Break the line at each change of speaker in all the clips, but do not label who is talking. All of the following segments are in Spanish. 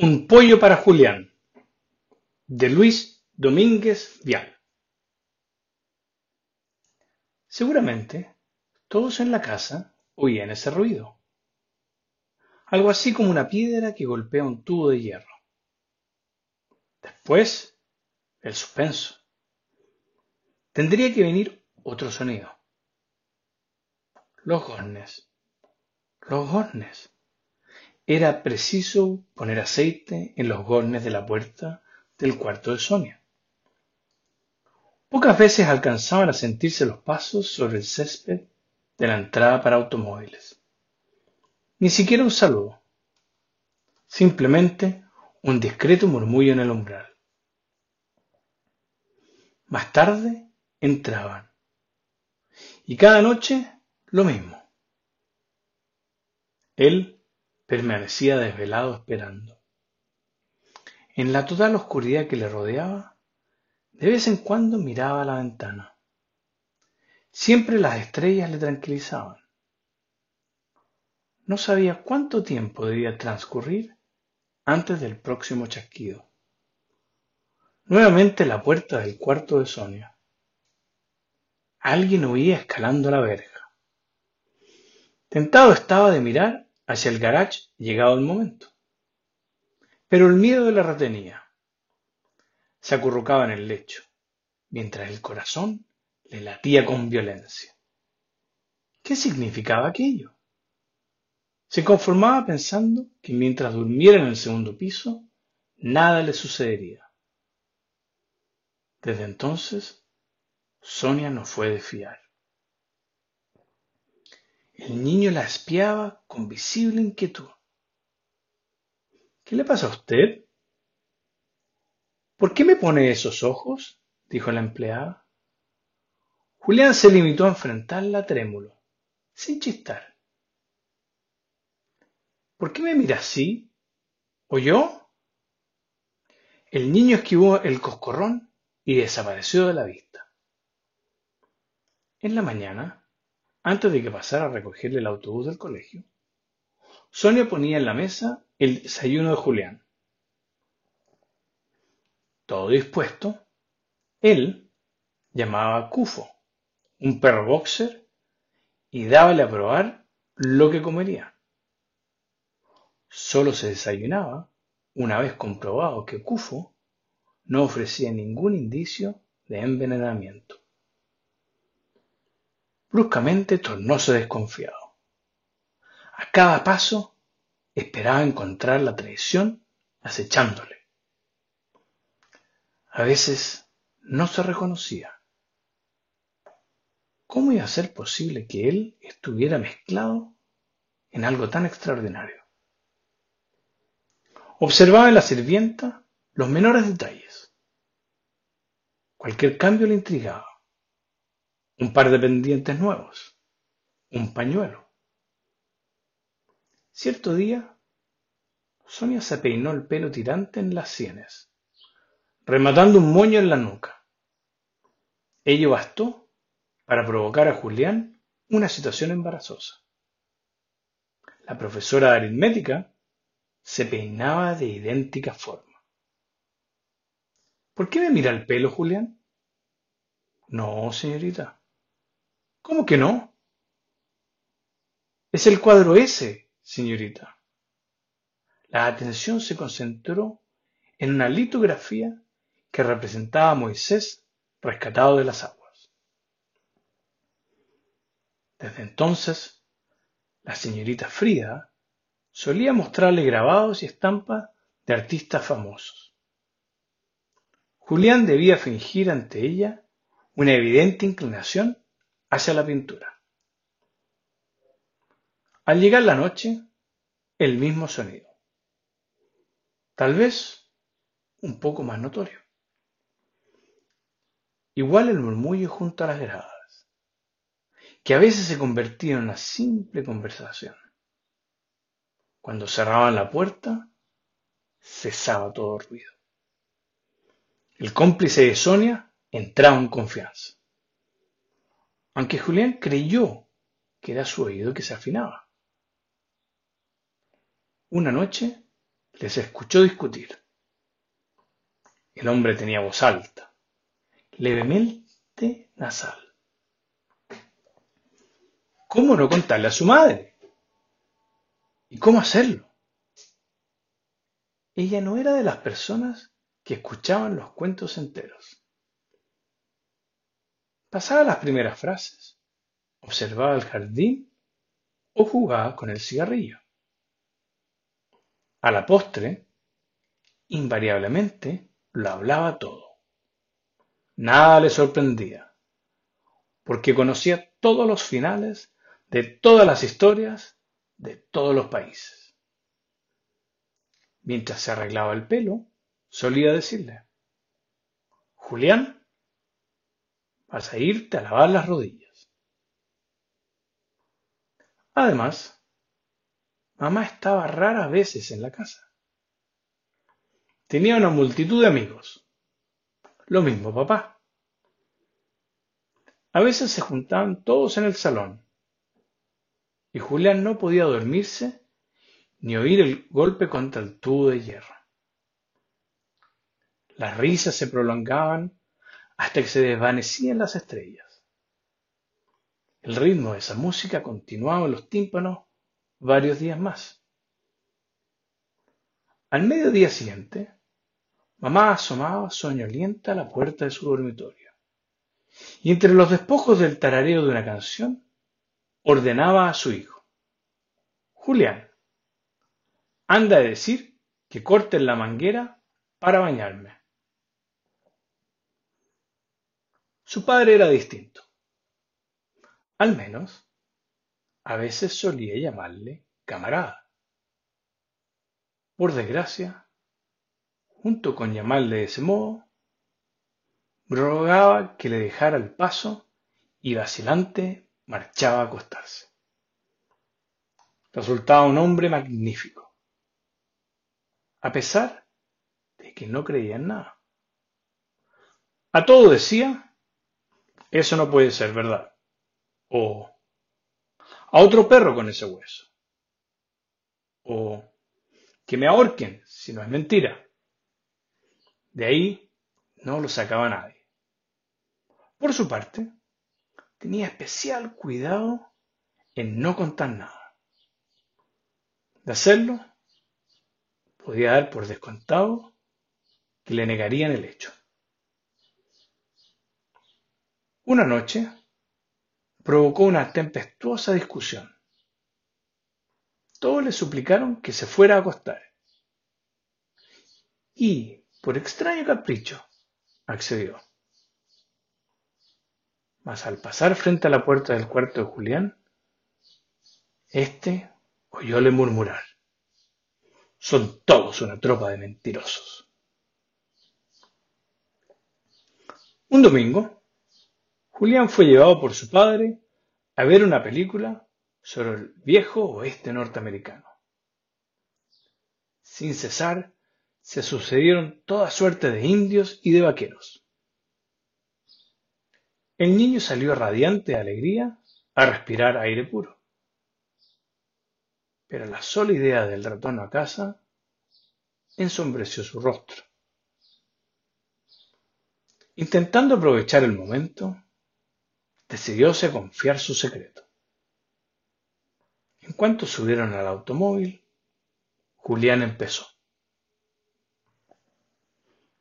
Un pollo para Julián, de Luis Domínguez Vial. Seguramente todos en la casa oían ese ruido, algo así como una piedra que golpea un tubo de hierro. Después, el suspenso. Tendría que venir otro sonido. Los goznes. Los goznes. Era preciso poner aceite en los goznes de la puerta del cuarto de Sonia. Pocas veces alcanzaban a sentirse los pasos sobre el césped de la entrada para automóviles. Ni siquiera un saludo. Simplemente un discreto murmullo en el umbral. Más tarde entraban. Y cada noche lo mismo. Él permanecía desvelado esperando. En la total oscuridad que le rodeaba, de vez en cuando miraba a la ventana. Siempre las estrellas le tranquilizaban. No sabía cuánto tiempo debía transcurrir antes del próximo chasquido. Nuevamente la puerta del cuarto de Sonia. Alguien huía escalando la verja. Tentado estaba de mirar hacia el garage llegado el momento. Pero el miedo la retenía. Se acurrucaba en el lecho, mientras el corazón le latía con violencia. ¿Qué significaba aquello? Se conformaba pensando que mientras durmiera en el segundo piso, nada le sucedería. Desde entonces, Sonia no fue de fiar. El niño la espiaba con visible inquietud. ¿Qué le pasa a usted? ¿Por qué me pone esos ojos? dijo la empleada. Julián se limitó a enfrentarla trémulo, sin chistar. ¿Por qué me mira así? ¿O yo? El niño esquivó el coscorrón y desapareció de la vista. En la mañana, antes de que pasara a recogerle el autobús del colegio, Sonia ponía en la mesa el desayuno de Julián. Todo dispuesto, él llamaba a Cufo, un perro boxer, y dábale a probar lo que comería. Solo se desayunaba una vez comprobado que Cufo no ofrecía ningún indicio de envenenamiento. Bruscamente tornóse desconfiado. A cada paso esperaba encontrar la traición acechándole. A veces no se reconocía. ¿Cómo iba a ser posible que él estuviera mezclado en algo tan extraordinario? Observaba en la sirvienta los menores detalles. Cualquier cambio le intrigaba un par de pendientes nuevos, un pañuelo. Cierto día, Sonia se peinó el pelo tirante en las sienes, rematando un moño en la nuca. Ello bastó para provocar a Julián una situación embarazosa. La profesora de aritmética se peinaba de idéntica forma. ¿Por qué me mira el pelo, Julián? No, señorita. ¿Cómo que no? Es el cuadro ese, señorita. La atención se concentró en una litografía que representaba a Moisés rescatado de las aguas. Desde entonces, la señorita Frida solía mostrarle grabados y estampas de artistas famosos. Julián debía fingir ante ella una evidente inclinación hacia la pintura. Al llegar la noche, el mismo sonido. Tal vez un poco más notorio. Igual el murmullo junto a las gradas, que a veces se convertía en una simple conversación. Cuando cerraban la puerta, cesaba todo ruido. El cómplice de Sonia entraba en confianza aunque Julián creyó que era su oído que se afinaba. Una noche les escuchó discutir. El hombre tenía voz alta, levemente nasal. ¿Cómo no contarle a su madre? ¿Y cómo hacerlo? Ella no era de las personas que escuchaban los cuentos enteros. Pasaba las primeras frases, observaba el jardín o jugaba con el cigarrillo. A la postre, invariablemente, lo hablaba todo. Nada le sorprendía, porque conocía todos los finales de todas las historias de todos los países. Mientras se arreglaba el pelo, solía decirle, Julián, vas a irte a lavar las rodillas. Además, mamá estaba raras veces en la casa. Tenía una multitud de amigos. Lo mismo papá. A veces se juntaban todos en el salón y Julián no podía dormirse ni oír el golpe contra el tubo de hierro. Las risas se prolongaban hasta que se desvanecían las estrellas. El ritmo de esa música continuaba en los tímpanos varios días más. Al mediodía siguiente, mamá asomaba soñolienta a la puerta de su dormitorio, y entre los despojos del tarareo de una canción, ordenaba a su hijo, Julián, anda a decir que corten la manguera para bañarme. Su padre era distinto. Al menos, a veces solía llamarle camarada. Por desgracia, junto con llamarle de ese modo, rogaba que le dejara el paso y vacilante marchaba a acostarse. Resultaba un hombre magnífico, a pesar de que no creía en nada. A todo decía, eso no puede ser verdad. O, a otro perro con ese hueso. O, que me ahorquen si no es mentira. De ahí no lo sacaba nadie. Por su parte, tenía especial cuidado en no contar nada. De hacerlo, podía dar por descontado que le negarían el hecho. Una noche provocó una tempestuosa discusión. Todos le suplicaron que se fuera a acostar. Y, por extraño capricho, accedió. Mas al pasar frente a la puerta del cuarto de Julián, éste oyóle murmurar. Son todos una tropa de mentirosos. Un domingo, Julián fue llevado por su padre a ver una película sobre el viejo oeste norteamericano. Sin cesar, se sucedieron toda suerte de indios y de vaqueros. El niño salió radiante de alegría a respirar aire puro. Pero la sola idea del retorno a casa ensombreció su rostro. Intentando aprovechar el momento, decidióse confiar su secreto. En cuanto subieron al automóvil, Julián empezó.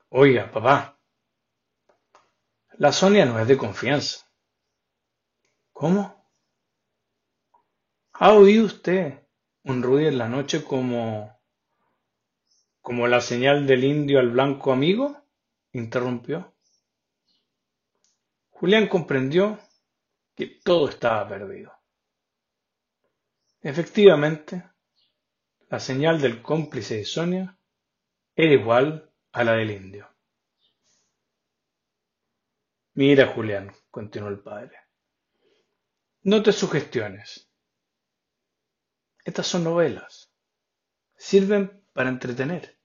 Oiga, papá, la Sonia no es de confianza. ¿Cómo? ¿Ha oído usted un ruido en la noche como... como la señal del indio al blanco amigo? interrumpió. Julián comprendió que todo estaba perdido. Efectivamente, la señal del cómplice de Sonia era igual a la del indio. Mira, Julián, continuó el padre, no te sugestiones. Estas son novelas. Sirven para entretener.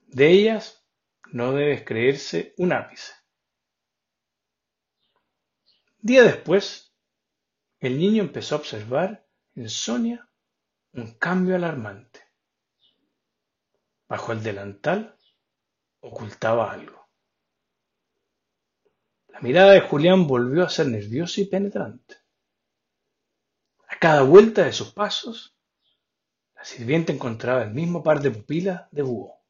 De ellas no debes creerse un ápice. Día después, el niño empezó a observar en Sonia un cambio alarmante. Bajo el delantal ocultaba algo. La mirada de Julián volvió a ser nerviosa y penetrante. A cada vuelta de sus pasos, la sirvienta encontraba el mismo par de pupilas de búho.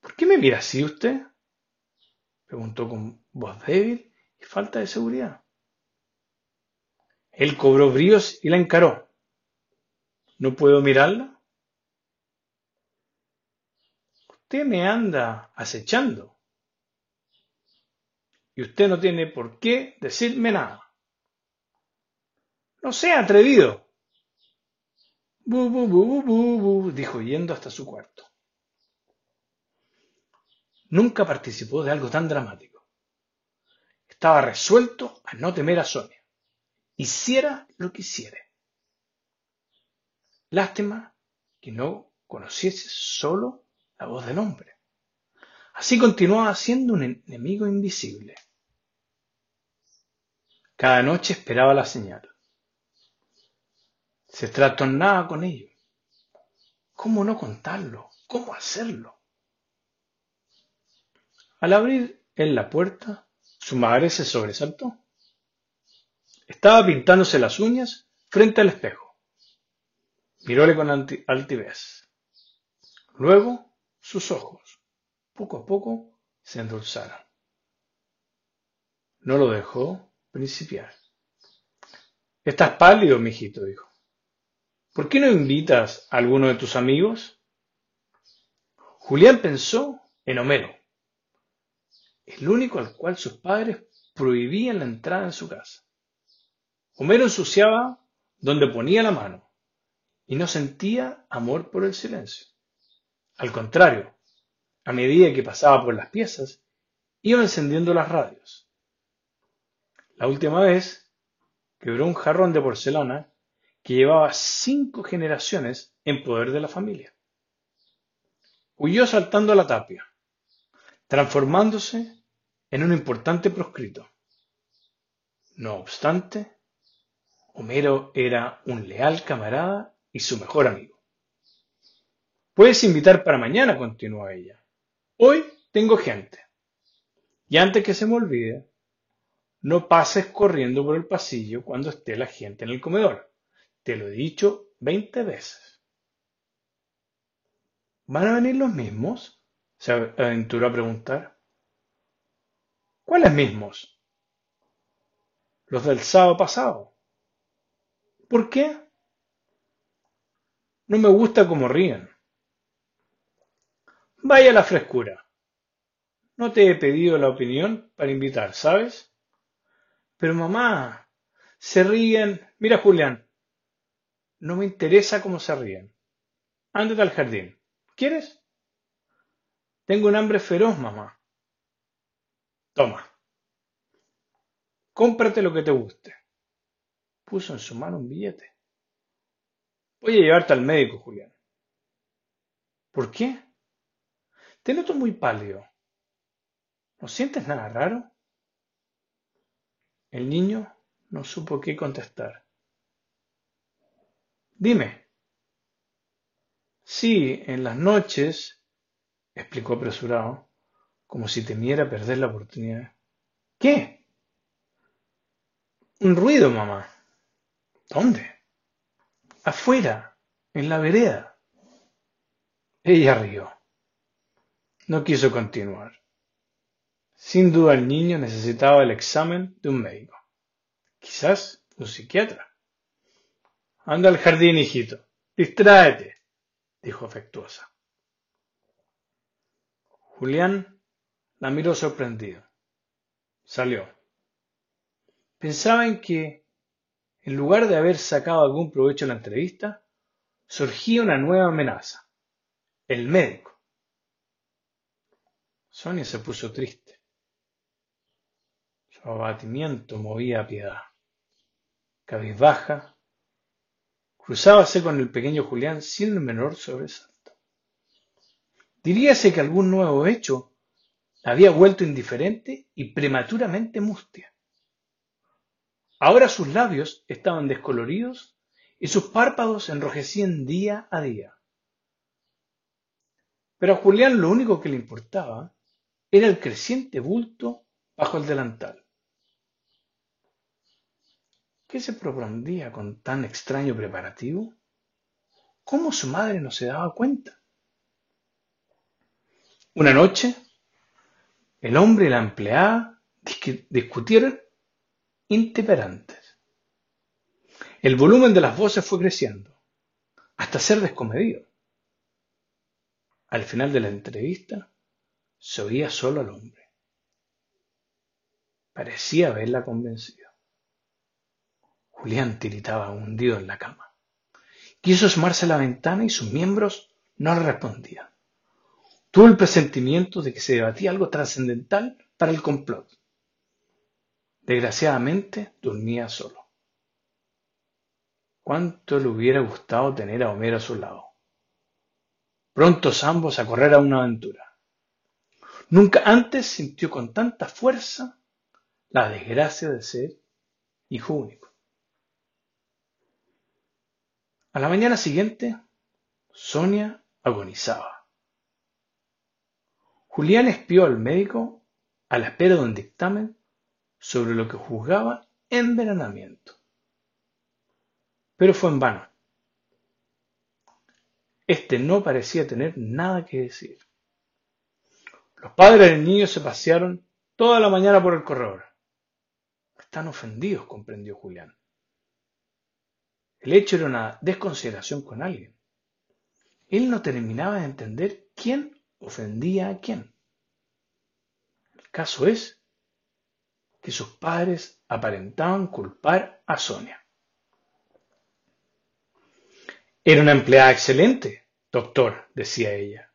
¿Por qué me mira así usted? preguntó con voz débil falta de seguridad. Él cobró bríos y la encaró. ¿No puedo mirarla? Usted me anda acechando. Y usted no tiene por qué decirme nada. No sea atrevido. Bu, bu, bu, bu, bu, dijo yendo hasta su cuarto. Nunca participó de algo tan dramático. Estaba resuelto a no temer a Sonia, hiciera lo que hiciera. Lástima que no conociese solo la voz del hombre. Así continuaba siendo un enemigo invisible. Cada noche esperaba la señal. Se trastornaba con ello. ¿Cómo no contarlo? ¿Cómo hacerlo? Al abrir él la puerta, su madre se sobresaltó. Estaba pintándose las uñas frente al espejo. Miróle con altivez. Luego sus ojos, poco a poco, se endulzaron. No lo dejó principiar. Estás pálido, mijito, dijo. ¿Por qué no invitas a alguno de tus amigos? Julián pensó en Homero, el único al cual sus padres prohibían la entrada en su casa. Homero ensuciaba donde ponía la mano y no sentía amor por el silencio. Al contrario, a medida que pasaba por las piezas, iba encendiendo las radios. La última vez quebró un jarrón de porcelana que llevaba cinco generaciones en poder de la familia. Huyó saltando a la tapia, transformándose en un importante proscrito. No obstante, Homero era un leal camarada y su mejor amigo. Puedes invitar para mañana, continuó ella. Hoy tengo gente. Y antes que se me olvide, no pases corriendo por el pasillo cuando esté la gente en el comedor. Te lo he dicho veinte veces. ¿Van a venir los mismos? se aventuró a preguntar. ¿Cuáles mismos? Los del sábado pasado. ¿Por qué? No me gusta cómo ríen. Vaya la frescura. No te he pedido la opinión para invitar, ¿sabes? Pero mamá, se ríen. Mira, Julián, no me interesa cómo se ríen. Ándate al jardín. ¿Quieres? Tengo un hambre feroz, mamá. Toma. Cómprate lo que te guste. Puso en su mano un billete. Voy a llevarte al médico, Julián. ¿Por qué? Te noto muy pálido. ¿No sientes nada raro? El niño no supo qué contestar. Dime. Sí, en las noches, explicó apresurado, como si temiera perder la oportunidad. ¿Qué? Un ruido, mamá. ¿Dónde? Afuera, en la vereda. Ella rió. No quiso continuar. Sin duda el niño necesitaba el examen de un médico. Quizás un psiquiatra. Anda al jardín, hijito. Distráete, dijo afectuosa. Julián la miró sorprendido. Salió. Pensaba en que, en lugar de haber sacado algún provecho en la entrevista, surgía una nueva amenaza. El médico. Sonia se puso triste. Su abatimiento movía a piedad. Cabizbaja, cruzábase con el pequeño Julián sin el menor sobresalto. Diríase que algún nuevo hecho había vuelto indiferente y prematuramente mustia. Ahora sus labios estaban descoloridos y sus párpados enrojecían día a día. Pero a Julián lo único que le importaba era el creciente bulto bajo el delantal. ¿Qué se propondría con tan extraño preparativo? ¿Cómo su madre no se daba cuenta? Una noche, el hombre y la empleada discutieron intemperantes. El volumen de las voces fue creciendo, hasta ser descomedido. Al final de la entrevista, se oía solo al hombre. Parecía haberla convencido. Julián tiritaba hundido en la cama. Quiso asomarse a la ventana y sus miembros no le respondían. Tuvo el presentimiento de que se debatía algo trascendental para el complot. Desgraciadamente dormía solo. Cuánto le hubiera gustado tener a Homero a su lado. Prontos ambos a correr a una aventura. Nunca antes sintió con tanta fuerza la desgracia de ser hijo único. A la mañana siguiente, Sonia agonizaba. Julián espió al médico a la espera de un dictamen sobre lo que juzgaba envenenamiento. Pero fue en vano. Este no parecía tener nada que decir. Los padres del niño se pasearon toda la mañana por el corredor. Están ofendidos, comprendió Julián. El hecho era una desconsideración con alguien. Él no terminaba de entender quién ofendía a quién. El caso es que sus padres aparentaban culpar a Sonia. Era una empleada excelente, doctor, decía ella.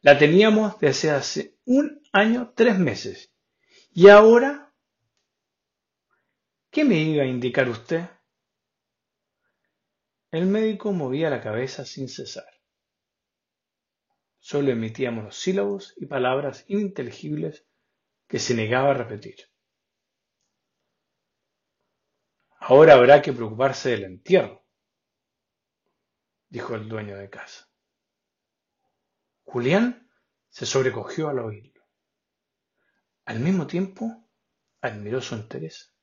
La teníamos desde hace un año, tres meses. Y ahora, ¿qué me iba a indicar usted? El médico movía la cabeza sin cesar. Solo emitíamos los sílabos y palabras ininteligibles que se negaba a repetir. Ahora habrá que preocuparse del entierro, dijo el dueño de casa. Julián se sobrecogió al oírlo. Al mismo tiempo, admiró su interés.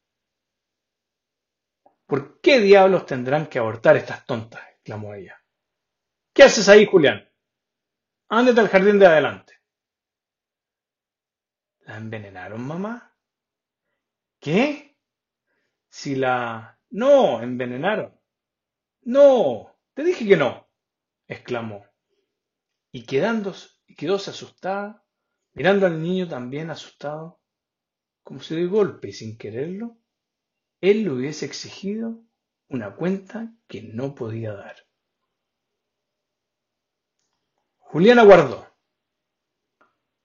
¿Por qué diablos tendrán que abortar estas tontas? exclamó ella. ¿Qué haces ahí, Julián? Ándate al jardín de adelante. ¿La envenenaron, mamá? ¿Qué? Si la... No, envenenaron. No, te dije que no, exclamó y quedóse asustada, mirando al niño también asustado, como si de golpe y sin quererlo, él le hubiese exigido una cuenta que no podía dar. Julián aguardó.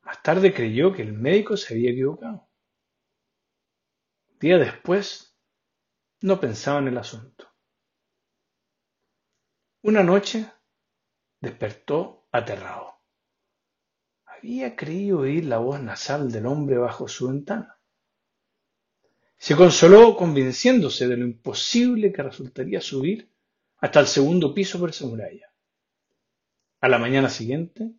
Más tarde creyó que el médico se había equivocado. Día después, no pensaba en el asunto. Una noche despertó aterrado. Había creído oír la voz nasal del hombre bajo su ventana. Se consoló convenciéndose de lo imposible que resultaría subir hasta el segundo piso por esa muralla. A la mañana siguiente,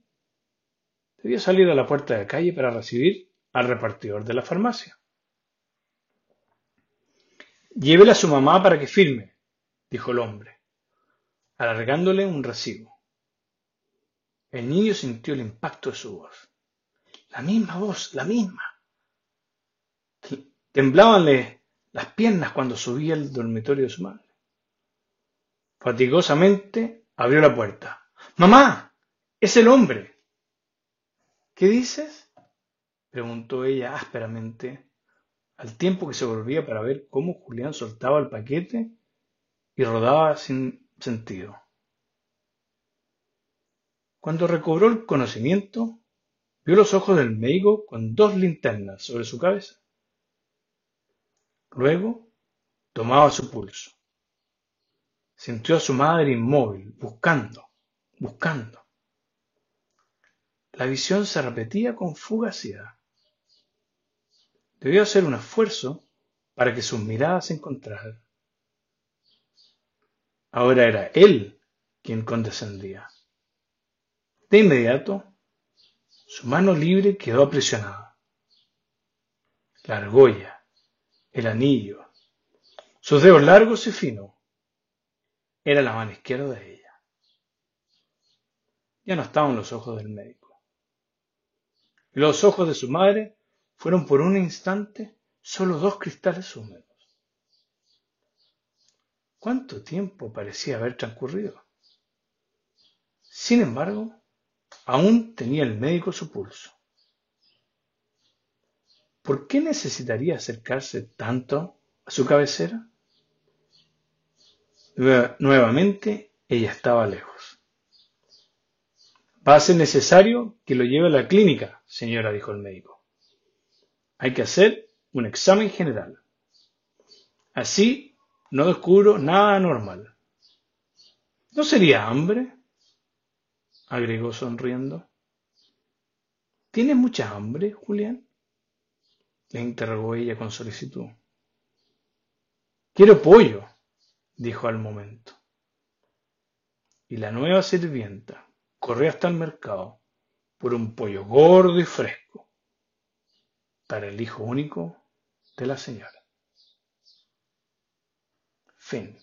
debió salir a la puerta de la calle para recibir al repartidor de la farmacia. Llévele a su mamá para que firme, dijo el hombre, alargándole un recibo. El niño sintió el impacto de su voz. La misma voz, la misma. Temblábanle las piernas cuando subía al dormitorio de su madre. Fatigosamente abrió la puerta. Mamá, es el hombre. ¿Qué dices? preguntó ella ásperamente, al tiempo que se volvía para ver cómo Julián soltaba el paquete y rodaba sin sentido. Cuando recobró el conocimiento, vio los ojos del médico con dos linternas sobre su cabeza. Luego tomaba su pulso. Sintió a su madre inmóvil, buscando, buscando. La visión se repetía con fugacidad. Debió hacer un esfuerzo para que sus miradas se encontraran. Ahora era él quien condescendía. De inmediato, su mano libre quedó aprisionada. La argolla, el anillo, sus dedos largos y finos, era la mano izquierda de ella. Ya no estaban los ojos del médico. Los ojos de su madre fueron por un instante solo dos cristales húmedos. ¿Cuánto tiempo parecía haber transcurrido? Sin embargo, aún tenía el médico su pulso. ¿Por qué necesitaría acercarse tanto a su cabecera? Nuevamente ella estaba lejos. Va a ser necesario que lo lleve a la clínica, señora, dijo el médico. Hay que hacer un examen general. Así no descubro nada anormal. ¿No sería hambre? agregó sonriendo. ¿Tienes mucha hambre, Julián? le interrogó ella con solicitud. Quiero pollo, dijo al momento. Y la nueva sirvienta corrió hasta el mercado por un pollo gordo y fresco para el hijo único de la señora. Fin.